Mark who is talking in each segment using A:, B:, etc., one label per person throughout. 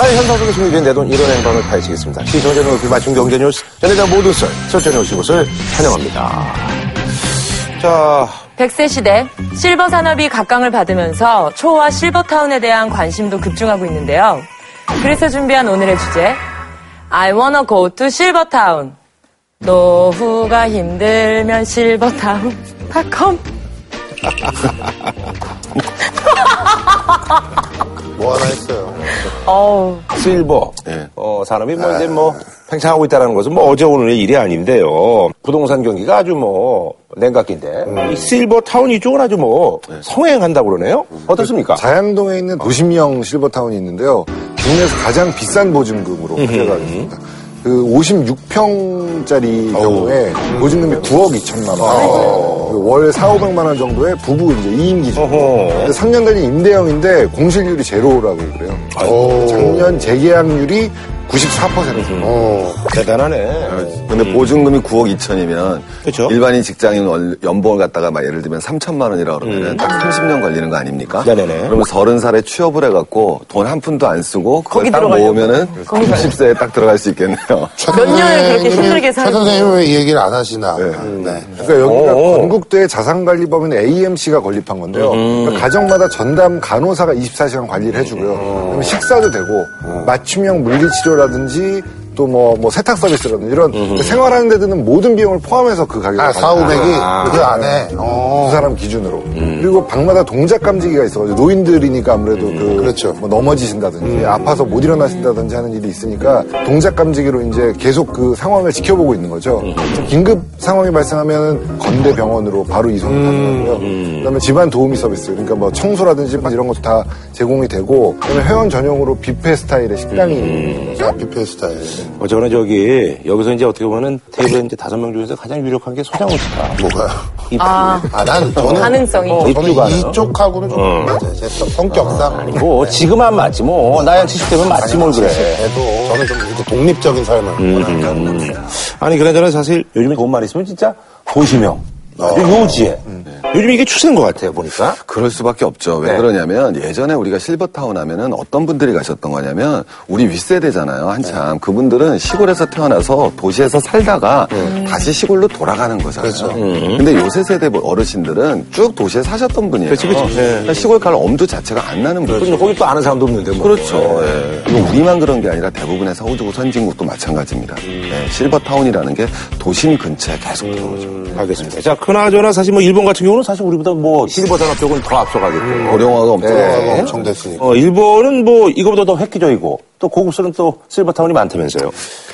A: 사회 현상 속에 숨겨진 내 돈 이런 행방을 파헤치겠습니다. 시청자 눈높이 맞춤 경제 뉴스, 전에 대한 모든 썰, 설전에 오신 것을 환영합니다. 자,
B: 100세 시대 실버 산업이 각광을 받으면서 초와 실버타운에 대한 관심도 급증하고 있는데요. 그래서 준비한 오늘의 주제 I wanna go to 실버타운 노후가 힘들면 실버타운 닷컴
C: 뭐 하나 했어요.
B: 어우
A: 실버 어, 산업이 뭐 이제 뭐 팽창하고 있다는 것은 뭐 어제 오늘의 일이 아닌데요. 부동산 경기가 아주 뭐 냉각기인데 이 실버 타운 이쪽은 아주 뭐 성행한다고 그러네요. 어떻습니까?
C: 자양동에 있는 도심형 실버 타운이 있는데요. 국내에서 가장 비싼 보증금으로 화제가 됐습니다. 그 56평짜리 경우에 보증금이 9억 2천만 원. 그 월 4, 500만 원 정도의 부부 이제 2인 기준.
A: 어허.
C: 3년 단위 임대형인데 공실률이 제로라고 그래요. 작년 재계약률이 94%.
A: 어, 대단하네.
D: 근데 보증금이 9억 2천이면
A: 그쵸.
D: 일반인 직장인 월- 연봉을 갖다가 막 예를 들면 3천만 원이라 그러면 딱 30년 걸리는 거 아닙니까?
A: 네네네.
D: 그러면 30살에 취업을 해갖고 돈 한 푼도 안 쓰고 그걸
B: 거기
D: 딱. 모으면은 30세에 딱 들어갈 수 있겠네요.
B: 몇 년을 그렇게 힘들게
C: 최
B: 살고
C: 선생님은 왜이 얘기를 안 하시나. 네. 그러니까 여기가
A: 오.
C: 건국대 자산관리법인 AMC가 건립한 건데요. 그러니까 가정마다 전담 간호사가 24시간 관리를 해주고요. 그다음에 식사도 되고 맞춤형 물리치료 라든지 또 뭐, 뭐 세탁 서비스라든지 이런 생활하는 데 드는 모든 비용을 포함해서 그 가격을
E: 아, 4, 500이
A: 아.
E: 그 안에. 어.
C: 두 사람 기준으로. 그리고 방마다 동작 감지기가 있어가지고 노인들이니까 아무래도 그
E: 그렇죠.
C: 뭐 넘어지신다든지 아파서 못 일어나신다든지 하는 일이 있으니까 동작 감지기로 이제 계속 그 상황을 지켜보고 있는 거죠. 좀 긴급 상황이 발생하면 건대 병원으로 바로 이송이 가능하고요. 그다음에 집안 도우미 서비스 그러니까 뭐 청소라든지 이런 것도 다 제공이 되고 그다음에 회원 전용으로 뷔페 스타일의 식당이 거죠.
E: 자, 뷔페 스타일.
A: 어쨌거나 저기 여기서 이제 어떻게 보면은 테이블에 이제 다섯 명 중에서 가장 유력한 게 소장훈 씨다.
E: 뭐가요?
B: 이아
E: 아, 난, 저는.
B: 가능성이
A: 어,
E: 저는. 이쪽하고는 좀
A: 어.
E: 맞아요. 제 성- 성격상.
A: 뭐 지금 안 맞지 뭐 나이 한 70대면 맞지 뭘 그래.
E: 그래도 저는 좀 이렇게 독립적인 삶을. 원하니까.
A: 아니 그나저나 사실 요즘에 돈만 있으면 진짜 도시명 요지에 요즘 이게 추세인 것 같아요 보니까.
D: 그럴 수밖에 없죠. 왜
A: 네.
D: 그러냐면 예전에 우리가 실버타운 하면은 어떤 분들이 가셨던 거냐면 우리 윗세대잖아요. 한참. 그분들은 시골에서 태어나서 도시에서 살다가 다시 시골로 돌아가는 거잖아요. 근데 요새 세대 어르신들은 쭉 도시에 사셨던 분이에요.
A: 그치, 그치. 네.
D: 그러니까 시골 갈 엄두 자체가 안 나는 분이죠.
A: 그럼 거기 또 아는 사람도 없는데 뭐.
D: 그렇죠. 예. 우리만 그런 게 아니라 대부분의 서구지구 선진국도 마찬가지입니다. 예, 실버타운이라는 게 도심 근처에 계속 들어오죠.
A: 알겠습니다. 자, 그 나저나 사실 뭐 일본 같은 경우는 사실 우리보다 뭐 실버 산업 쪽은 더 앞서가겠고.
D: 고령화가 엄청
E: 도로가 엄청 됐으니까.
A: 어, 일본은 뭐 이거보다 더 획기적이고 또 고급스러운 또 실버타운이 많다면서요.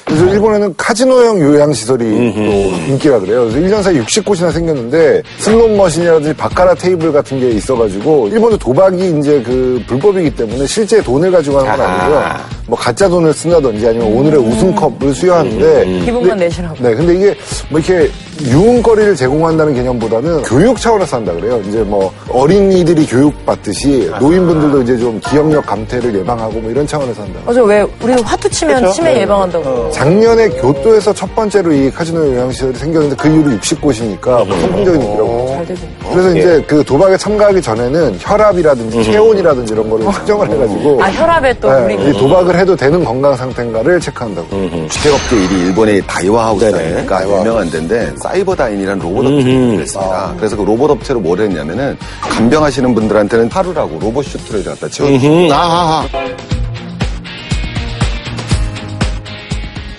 C: 그래서 일본에는 카지노형 요양시설이 또 인기가 그래요. 그래서 1년 사이에 60곳이나 생겼는데 슬롯 머신이라든지 바카라 테이블 같은 게 있어가지고 일본도 도박이 이제 그 불법이기 때문에 실제 돈을 가지고 하는 건 아니고요. 뭐 가짜 돈을 쓴다든지 아니면 오늘의 우승컵을 수여하는데
B: 기분만 내시라고.
C: 네, 근데 이게 뭐 이렇게 유흥거리를 제공한다는 개념보다는 교육 차원에서 한다 그래요. 이제 뭐 어린이들이 교육받듯이 노인분들도 이제 좀 기억력 감퇴를 예방하고 뭐 이런 차원에서 한다.
B: 맞아 왜 우리도 화투 치면 치매 예방한다고.
C: 작년에 교토에서 첫 번째로 이 카지노 요양시설이 생겼는데 그 이후로 60곳이니까 뭐 성공적인.
B: 잘 되죠.
C: 그래서 이제 그 도박에 참가하기 전에는 혈압이라든지 체온이라든지 이런 거를 측정을 해가지고
B: 아 혈압에 또
C: 네,
B: 우리
C: 이 도박을 해도 되는 건강 상태인가를 체크한다고.
D: 주택업계 1위 일본의 다이와
A: 네네.
D: 하우스니까 유명한 데인데 사이버다인이라는 로봇 업체를 했습니다. 그래서 그 로봇 업체로 뭘 했냐면은 간병하시는 분들한테는 하루라고 로봇 슈트를 갖다 채워
A: 음, 아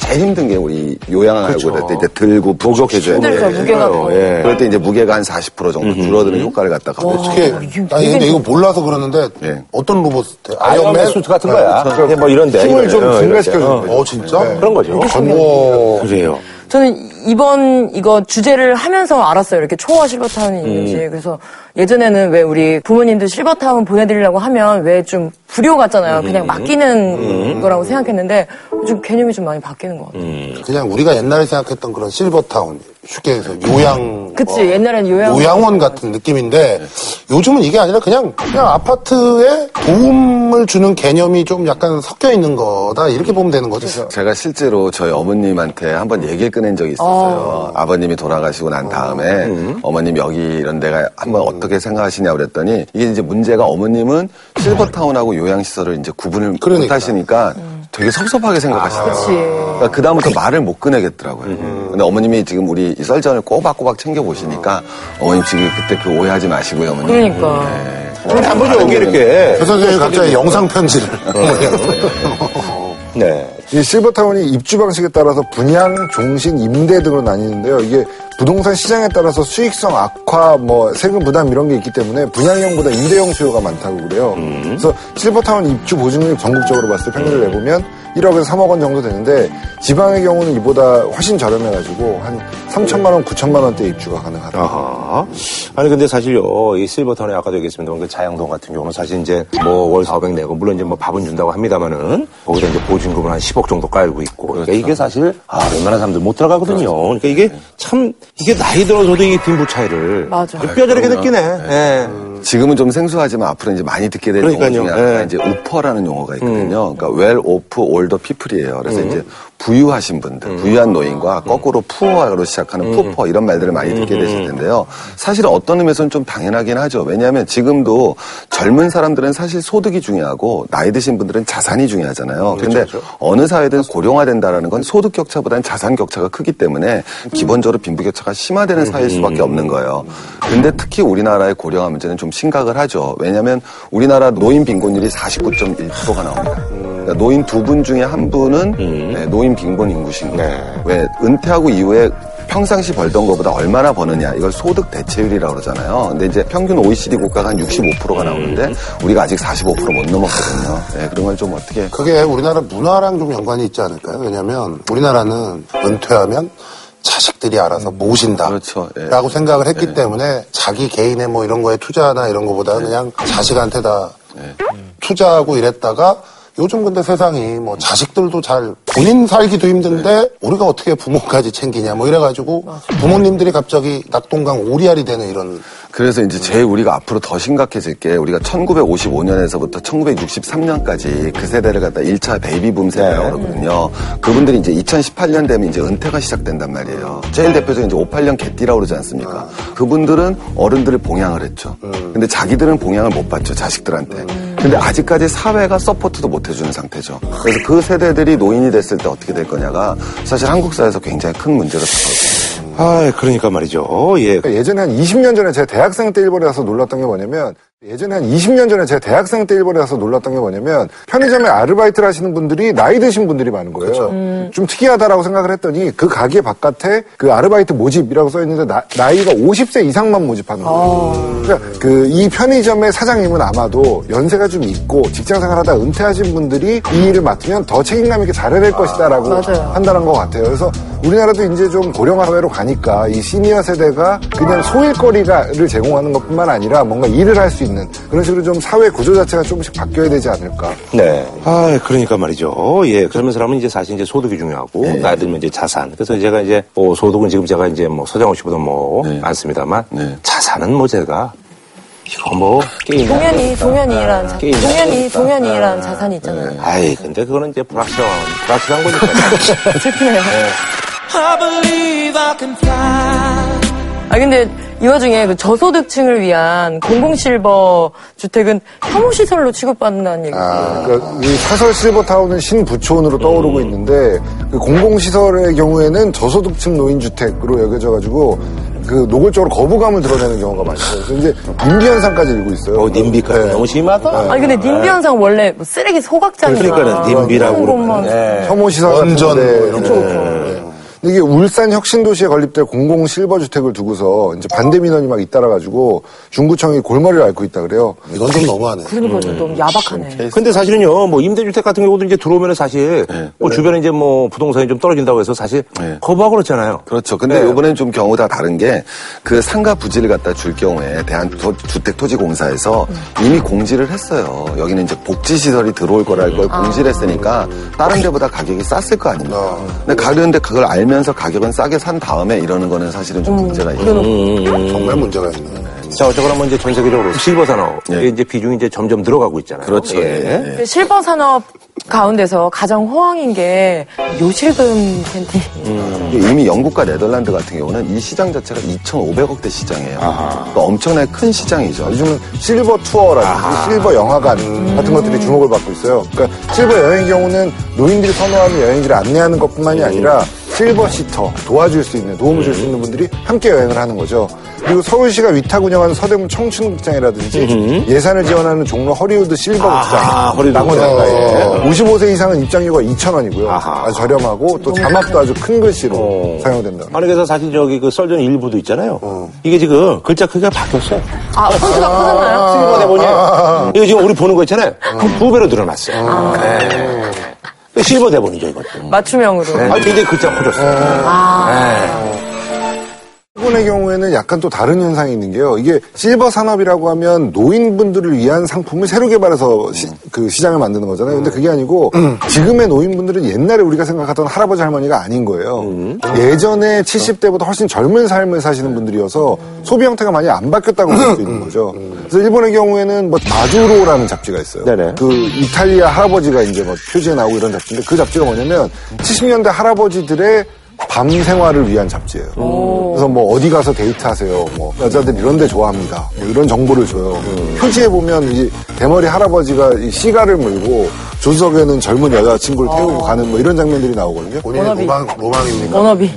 D: 제일 힘든 게 우리 요양하고 그럴 때 이제 들고 부족해줘야
B: 힘들죠, 무게가 더.
A: 예.
D: 그럴 때 이제 무게가 한 40% 정도 줄어드는 효과를 갖다가
E: 어떻게, 나 근데 이거 몰라서 그러는데,
D: 예.
E: 어떤 로봇?
A: 아이언맨 수트 같은 거야. 예, 뭐 이런데.
C: 힘을 좀
A: 어,
C: 증가시켜주는. 거죠.
E: 어, 진짜?
A: 그런 거죠.
E: 오.
A: 그래요.
B: 저는 이번 이거 주제를 하면서 알았어요. 이렇게 초화 실버타운이 있는지. 그래서 예전에는 왜 우리 부모님들 실버타운 보내드리려고 하면 왜 좀 불효 같잖아요. 그냥 맡기는 거라고 생각했는데 요즘 개념이 좀 많이 바뀌는 것 같아요.
E: 그냥 우리가 옛날에 생각했던 그런 실버타운. 쉽게 해서 요양
B: 그치,
E: 뭐
B: 옛날엔 요양-
E: 요양원 같은 느낌인데 요즘은 이게 아니라 그냥 그냥 아파트에 도움을 주는 개념이 좀 약간 섞여 있는 거다 이렇게 보면 되는 거죠.
D: 제가 실제로 저희 어머님한테 한번 얘기를 꺼낸 적이 있었어요. 아버님이 돌아가시고 난 다음에 어머님 여기 이런 데가 한번 어 떻게 생각하시냐 그랬더니 이게 이제 문제가 어머님은 실버타운하고 요양시설을 이제 구분을 못
E: 그러니까.
D: 하시니까 되게 섭섭하게 생각하시더라고요. 그러니까 그다음부터 말을 못 꺼내겠더라고요. 근데 어머님이 지금 우리 이 썰전을 꼬박꼬박 챙겨보시니까 어머님 지금 그때 그 오해하지 마시고요, 어머님.
B: 그러니까.
A: 근데 한번 여기 이렇게.
E: 그 선생님이 갑자기 영상 편지를
A: 네.
C: 이 실버타운이 입주 방식에 따라서 분양, 종신, 임대 등으로 나뉘는데요. 이게 부동산 시장에 따라서 수익성 악화, 뭐 세금 부담 이런 게 있기 때문에 분양형보다 임대형 수요가 많다고 그래요. 그래서 실버타운 입주 보증률 전국적으로 봤을 때 평균을 내보면 1억에서 3억 원 정도 되는데 지방의 경우는 이보다 훨씬 저렴해가지고 한 3천만 원, 9천만 원대 입주가 가능하다.
A: 아하. 아니 근데 사실요 이 실버타운에 아까도 얘기했습니다만 그 자양동 같은 경우는 사실 이제 뭐 월 400 내고 물론 이제 뭐 밥은 준다고 합니다만은 거기다 이제 보증금을 한 10억 정도 깔고 있고 그러니까 이게 사실 아 웬만한 사람들 못 들어가거든요. 그러니까 이게 참 이게 나이 들어서도 이 빈부 차이를
B: 맞아.
A: 뼈저리게 느끼네. 예.
D: 지금은 좀 생소하지만 앞으로 이제 많이 듣게 될 용어. 중에 하나가
A: 예.
D: 이제 우퍼라는 용어가 있거든요. 그러니까 well off older people이에요. 그래서 이제 부유하신 분들, 부유한 노인과 거꾸로 푸어로 시작하는 푸퍼 이런 말들을 많이 듣게 되실 텐데요. 사실 어떤 의미에서는 좀 당연하긴 하죠. 왜냐하면 지금도 젊은 사람들은 사실 소득이 중요하고 나이 드신 분들은 자산이 중요하잖아요. 근데 어느 사회든 고령화된다라는 건 소득 격차보다는 자산 격차가 크기 때문에 기본적으로 빈부 격차가 심화되는 사회일 수밖에 없는 거예요. 근데 특히 우리나라의 고령화 문제는 좀 심각을 하죠. 왜냐하면 우리나라 노인 빈곤율이 49.1%가 나옵니다. 그러니까 노인 두 분 중에 한 분은 네, 노인 빈곤 인구신 거예요.
A: 네.
D: 왜 은퇴하고 이후에 평상시 벌던 것보다 얼마나 버느냐 이걸 소득 대체율이라고 그러잖아요. 근데 이제 평균 OECD 국가가 한 65%가 나오는데 우리가 아직 45%못 넘었거든요. 네, 그런 걸 좀 어떻게
E: 그게 우리나라 문화랑 좀 연관이 있지 않을까요? 왜냐하면 우리나라는 은퇴하면 자식들이 알아서 모신다.
D: 그렇죠. 예.
E: 라고 생각을 했기 때문에 자기 개인의 뭐 이런 거에 투자나 이런 거보다 그냥 자식한테 다 투자하고 이랬다가 요즘 근데 세상이 뭐 자식들도 잘 본인 살기도 힘든데 우리가 어떻게 부모까지 챙기냐 뭐 이래가지고 부모님들이 갑자기 낙동강 오리알이 되는 이런
D: 그래서 이제 제일 우리가 앞으로 더 심각해질 게 우리가 1955년에서부터 1963년까지 그 세대를 갖다 1차 베이비붐 세대라고 그러거든요. 그분들이 이제 2018년 되면 이제 은퇴가 시작된단 말이에요. 제일 대표적인 이제 58년 개띠라고 그러지 않습니까? 그분들은 어른들을 봉양을 했죠. 근데 자기들은 봉양을 못 받죠, 자식들한테. 근데 아직까지 사회가 support도 못 해주는 상태죠. 그래서 그 세대들이 노인이 됐을 때 어떻게 될 거냐가 사실 한국 사회에서 굉장히 큰 문제가 되거든요.
A: 아 그러니까 말이죠. 예.
C: 그러니까 예전에 한 20년 전에 제가 대학생 때 일본에 가서 놀랐던 게 뭐냐면 예전에 한 20년 전에 제가 대학생 때 일본에 가서 놀랐던 게 뭐냐면 편의점에 아르바이트를 하시는 분들이 나이 드신 분들이 많은 거예요. 좀 특이하다라고 생각을 했더니 그 가게 바깥에 그 아르바이트 모집이라고 써 있는데 나, 이가 50세 이상만 모집하는 거예요. 그러니까 그 이 편의점의 사장님은 아마도 연세가 좀 있고 직장 생활하다 은퇴하신 분들이 이 일을 맡으면 더 책임감 있게 잘해낼 것이다라고
B: 맞아요.
C: 판단한 것 같아요. 그래서 우리나라도 이제 좀 고령화 사회로 가니까 이 시니어 세대가 그냥 소일거리를 제공하는 것뿐만 아니라 뭔가 일을 할 수 있는 그런 식으로 좀 사회 구조 자체가 조금씩 바뀌어야 되지 않을까.
A: 네. 아, 그러니까 말이죠. 예. 그러면 사람은 이제 사실 이제 소득이 중요하고, 나이 들면 이제 자산. 그래서 제가 이제, 뭐, 소득은 지금 제가 이제 뭐, 서장호 씨보다 뭐,
D: 네.
A: 많습니다만,
D: 네.
A: 자산은 뭐 제가, 이거 뭐, 게임.
B: 동현이, 동현이란, 자,
A: 게임.
B: 동현이, 동현이란 자산이 있잖아요.
A: 아이, 근데 그거는 이제 불확실한, 불확실한 거니까.
B: 슬프네요.
F: I believe I can fly.
B: 아 근데 이 와중에 그 저소득층을 위한 공공실버 주택은 혐오시설로 취급받는다는 얘기.
C: 아, 그러니까 이 사설 실버타운은 신부촌으로 떠오르고 있는데 그 공공시설의 경우에는 저소득층 노인주택으로 여겨져가지고 그 노골적으로 거부감을 드러내는 경우가 많죠. 그래서 이제 임기 현상까지 일고 있어요.
A: 어, 님비까지
C: 네.
A: 너무 심하다.
B: 아니 근데 님비 현상 원래 뭐 쓰레기 소각장이나
A: 그러니까는 님비라고 그러는. 예.
C: 혐오 시설
E: 원전
C: 같은데. 네. 이게 울산 혁신도시에 건립될 공공 실버주택을 두고서 이제 반대 민원이 막 잇따라가지고 중구청이 골머리를 앓고 있다 그래요.
E: 이건 좀 너무하네.
B: 그러니까 좀 너무 야박하네.
A: 근데 사실은요, 뭐 임대주택 같은 경우도 이제 들어오면 사실 뭐 주변에 이제 뭐 부동산이 좀 떨어진다고 해서 사실
D: 네.
A: 거부하고 그렇잖아요.
D: 그렇죠. 근데
A: 네.
D: 이번엔 좀 경우가 다른 게 그 상가 부지를 갖다 줄 경우에 대한주택토지공사에서 이미 공지를 했어요. 여기는 이제 복지시설이 들어올 거라는 걸 공지를 했으니까 다른 데보다 가격이 쌌을 거 아닙니까. 근데 가려는데 그걸 알면 알면서 가격은 싸게 산 다음에 이러는 거는 사실은 좀 문제가 있죠.
E: 정말 문제가 있네.
A: 자, 어쨌거나 뭐 이제 전 세계적으로 실버 산업
D: 예.
A: 이제 비중이 이제 점점 늘어가고 있잖아요.
D: 그렇죠.
A: 예.
B: 그 실버 산업 가운데서 가장 호황인 게 요실금 팬티.
D: 이미 영국과 네덜란드 같은 경우는 이 시장 자체가 2,500억대 시장이에요. 그러니까 엄청나게 큰 시장이죠.
C: 요즘은 실버 투어라든지 실버 영화관 같은 것들이 주목을 받고 있어요. 그러니까 실버 여행의 경우는 노인들이 선호하는 여행지를 안내하는 것뿐만이 아니라 silver sitter 도와줄 수 있는 도움을 줄 수 있는 분들이 함께 여행을 하는 거죠. 그리고 서울시가 위탁 운영하는 서대문 청춘극장이라든지 예산을 지원하는 종로 허리우드 실버
A: 아하,
C: 극장
A: 허리우드
C: 낙원
A: 극장.
C: 상가에 55세 이상은 입장료가 2,000원이고요.
A: 아하.
C: 아주 저렴하고 또 자막도 아주 큰 글씨로
A: 어.
C: 사용된다.
A: 아니 그래서 사실 저기 그 썰전 일부도 있잖아요. 이게 지금 글자 크기가 바뀌었어요.
B: 아, 폰트가 커졌나요?
A: 실버 대본이 이거 지금 우리 보는 거 있잖아요. 한두 배로 늘어났어요. 네. 실버 대본이죠 이것도.
B: 맞춤형으로.
A: 아, 굉장히 글자 커졌어요.
C: 일본의 경우에는 약간 또 다른 현상이 있는 게요. 이게 실버 산업이라고 하면 노인분들을 위한 상품을 새로 개발해서 시, 그 시장을 만드는 거잖아요. 근데 그게 아니고 지금의 노인분들은 옛날에 우리가 생각하던 할아버지 할머니가 아닌 거예요. 예전에 70대보다 훨씬 젊은 삶을 사시는 분들이어서 소비 형태가 많이 안 바뀌었다고 볼 수 있는 거죠. 그래서 일본의 경우에는 뭐 마주로라는 잡지가 있어요.
A: 네네.
C: 그 이탈리아 할아버지가 이제 뭐 표지에 나오고 이런 잡지인데 그 잡지가 뭐냐면 70년대 할아버지들의 밤 생활을 위한 잡지예요. 그래서 뭐 어디 가서 데이트하세요. 뭐 여자들 이런 데 좋아합니다. 뭐 이런 정보를 줘요. 표지에 보면 이 대머리 할아버지가 이 시가를 물고 조수석에는 젊은 여자친구를 태우고 가는 뭐 이런 장면들이 나오거든요.
E: 본인의
B: 워너비.
E: 로망, 로망입니까?
B: 워너비.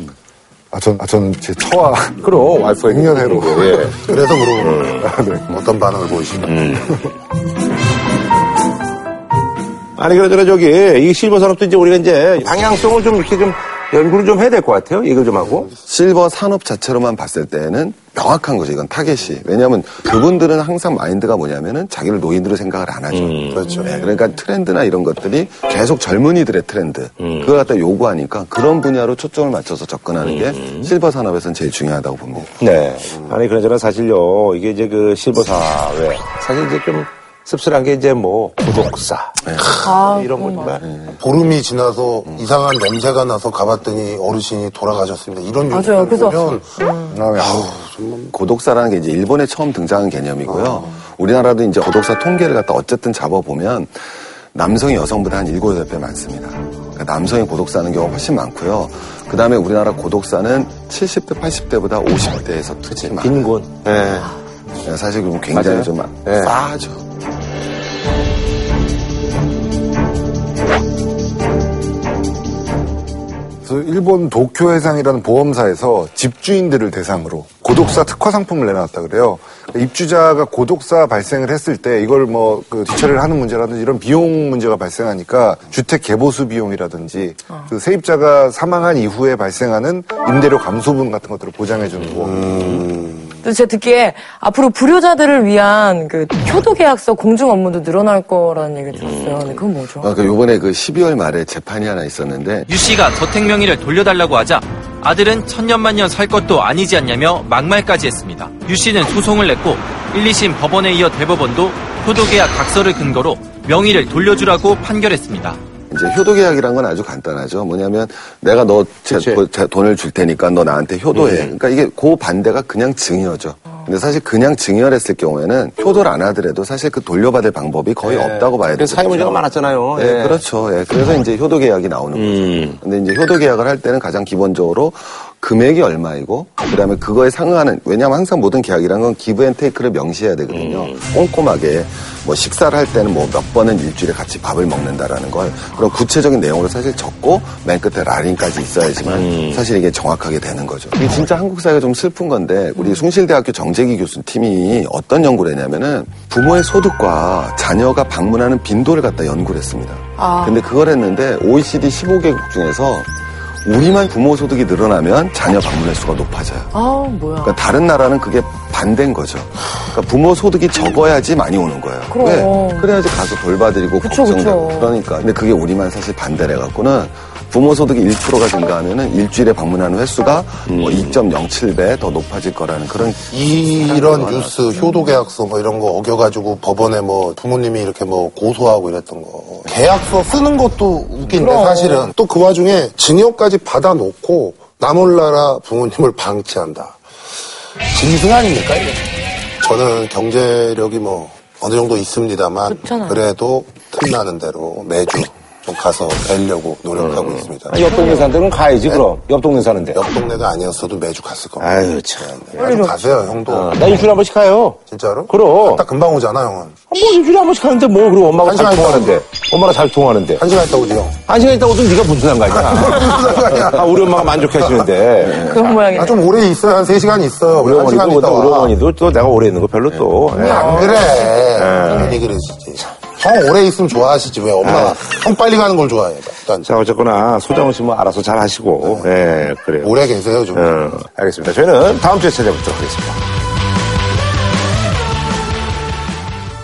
C: 아, 전, 아, 전 제 처와
A: 그럼 와이프가
C: 행년회로.
A: 예.
E: 그래서 물어보는 거예요. 어떤 반응을 보이시나요?
A: 아니 그러더라 저기 이 실버 산업도 이제 우리가 이제 방향성을 좀 이렇게 좀 연구를 좀 해야 될 것 같아요. 이거 좀 하고.
D: 실버 산업 자체로만 봤을 때는 명확한 거죠. 이건 타겟이. 왜냐하면 그분들은 항상 마인드가 뭐냐면은 자기를 노인으로 생각을 안 하죠.
E: 그렇죠.
D: 네, 그러니까 트렌드나 이런 것들이 계속 젊은이들의 트렌드. 그걸 갖다 요구하니까 그런 분야로 초점을 맞춰서 접근하는 게 실버 산업에서는 제일 중요하다고 봅니다.
A: 네. 아니 그러저나 사실요 이게 이제 그 실버 사회 사실 이제 좀 씁쓸한 게 이제 뭐 구독사
B: 아,
A: 이런 거 정말
E: 보름이 지나서 이상한 냄새가 나서 가봤더니 어르신이 돌아가셨습니다. 이런 뉴스
B: 맞아요. 그래서-
E: 보면
C: 아우,
D: 고독사라는 게 이제 일본에 처음 등장한 개념이고요. 우리나라도 이제 고독사 통계를 갖다 어쨌든 잡아보면 남성이 여성보다 한 7, 8배 많습니다. 그러니까 남성이 고독사하는 경우가 훨씬 많고요. 그 다음에 우리나라 고독사는 70대, 80대보다 50대에서 특히 많아요.
A: 빈곤.
D: 네. 네, 사실 그럼 굉장히
A: 맞아요.
D: 좀
A: 네.
D: 싸하죠.
C: 그래서 일본 도쿄 해상이라는 보험사에서 집주인들을 대상으로 고독사 특화 상품을 내놨다 그래요. 입주자가 고독사 발생을 했을 때 이걸 뭐 그 뒤처리를 하는 문제라든지 이런 비용 문제가 발생하니까 주택 개보수 비용이라든지 그 세입자가 사망한 이후에 발생하는 임대료 감소분 같은 것들을 보장해 주는 거.
B: 또 제가 듣기에 앞으로 불효자들을 위한 그 효도 계약서 공증 업무도 늘어날 거라는 얘기 들었어요. 근데 그건 뭐죠?
D: 어, 그 요번에 그 12월 말에 재판이 하나 있었는데
G: 유 씨가 저택 명의를 돌려달라고 하자 아들은 천년만년 살 것도 아니지 않냐며 막말까지 했습니다. 유 씨는 소송을 냈고 1, 2심 법원에 이어 대법원도 효도계약 각서를 근거로 명의를 돌려주라고 판결했습니다.
D: 이제 효도 계약이란 건 아주 간단하죠. 뭐냐면 내가 너 제. 뭐제 돈을 줄 테니까 너 나한테 효도해. 그러니까 이게 그 반대가 그냥 증여죠. 근데 사실 그냥 증여를 했을 경우에는 효도를 안 하더라도 사실 그 돌려받을 방법이 거의 없다고 봐야 되죠.
A: 사회 문제가 많았잖아요.
D: 네,
A: 예.
D: 그렇죠. 예, 그래서 이제 효도 계약이 나오는 거죠. 근데 이제 효도 계약을 할 때는 가장 기본적으로 금액이 얼마이고 그다음에 그거에 상응하는 왜냐하면 항상 모든 계약이란 건 give and take를 명시해야 되거든요. 꼼꼼하게 뭐 식사를 할 때는 뭐 몇 번은 일주일에 같이 밥을 먹는다라는 걸 그런 구체적인 내용으로 사실 적고 맨 끝에 사인까지 있어야지만 사실 이게 정확하게 되는 거죠. 이게 진짜 한국 사회가 좀 슬픈 건데 우리 숭실대학교 정재기 교수 팀이 어떤 연구를 했냐면은 부모의 소득과 자녀가 방문하는 빈도를 갖다 연구를 했습니다.
B: 아.
D: 근데 그걸 했는데 OECD 15개국 중에서 우리만 부모 소득이 늘어나면 자녀 방문 횟수가 높아져요.
B: 아, 뭐야.
D: 그러니까 다른 나라는 그게 반대인 거죠. 그러니까 부모 소득이 적어야지 많이 오는 거예요.
B: 그럼.
D: 왜? 그래야지 가서 돌봐드리고
B: 그쵸,
D: 걱정되고
B: 그쵸.
D: 그러니까. 근데 그게 우리만 사실 반대래 갖고는 부모 소득이 1%가 증가하면은 일주일에 방문하는 횟수가 뭐 2.07배 더 높아질 거라는 그런
E: 이런 뉴스, 효도 계약서 뭐 이런 거 어겨가지고 법원에 뭐 부모님이 이렇게 뭐 고소하고 이랬던 거. 계약서 쓰는 것도 웃긴데
B: 그럼.
E: 사실은 또 그 와중에 증여까지 받아놓고 나 몰라라 부모님을 방치한다. 짐승 아닙니까, 이게? 저는 경제력이 뭐, 어느 정도 있습니다만,
B: 그렇잖아요.
E: 그래도 틈나는 대로 매주 좀 가서 뵈려고 노력하고 있습니다.
A: 아, 옆 동네 사는 데는 가야지, 그럼. 옆 동네 사는데.
E: 옆 동네가 아니었어도 매주 갔을 겁니다.
A: 아유, 참.
E: 네, 좀 가세요, 형도.
A: 어, 나 일주일에 한 번씩 가요.
E: 진짜로?
A: 그럼.
E: 딱 금방 오잖아, 형은.
A: 뭐 일주일에 한 번씩 가는데 뭐, 그리고 엄마가
E: 한
A: 잘
E: 시간
A: 통하는데. 엄마랑 잘 통하는데.
E: 한 시간 있다 오지, 형.
A: 한 시간 있다 오든 네가 무슨 상관이야.
E: 무슨 상관이야.
A: 아, 우리 엄마가 만족해하시는데.
B: 그런 모양이네.
E: 아, 좀 오래 있어요. 한 3시간 있어요.
A: 우리
E: 한 시간
A: 어머니도,
E: 있다
A: 우리
E: 와.
A: 어머니도 또 내가 오래 있는 거 별로 또. 예.
E: 안 그래. 괜히 그러시지. 형 오래 있으면 좋아하시지. 왜 엄마가 형 빨리 가는 걸 좋아해. 일단
A: 자, 어쨌거나 소장훈 씨뭐 알아서 잘 하시고. 예, 그래요.
E: 오래 계세요, 좀.
A: 어, 알겠습니다. 저희는 다음 주에 찾아뵙도록 하겠습니다.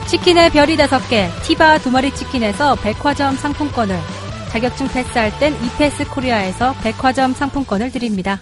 H: 치킨의 별이 다섯 개, 티바 두 마리 치킨에서 백화점 상품권을, 자격증 패스할 땐 이패스 코리아에서 백화점 상품권을 드립니다.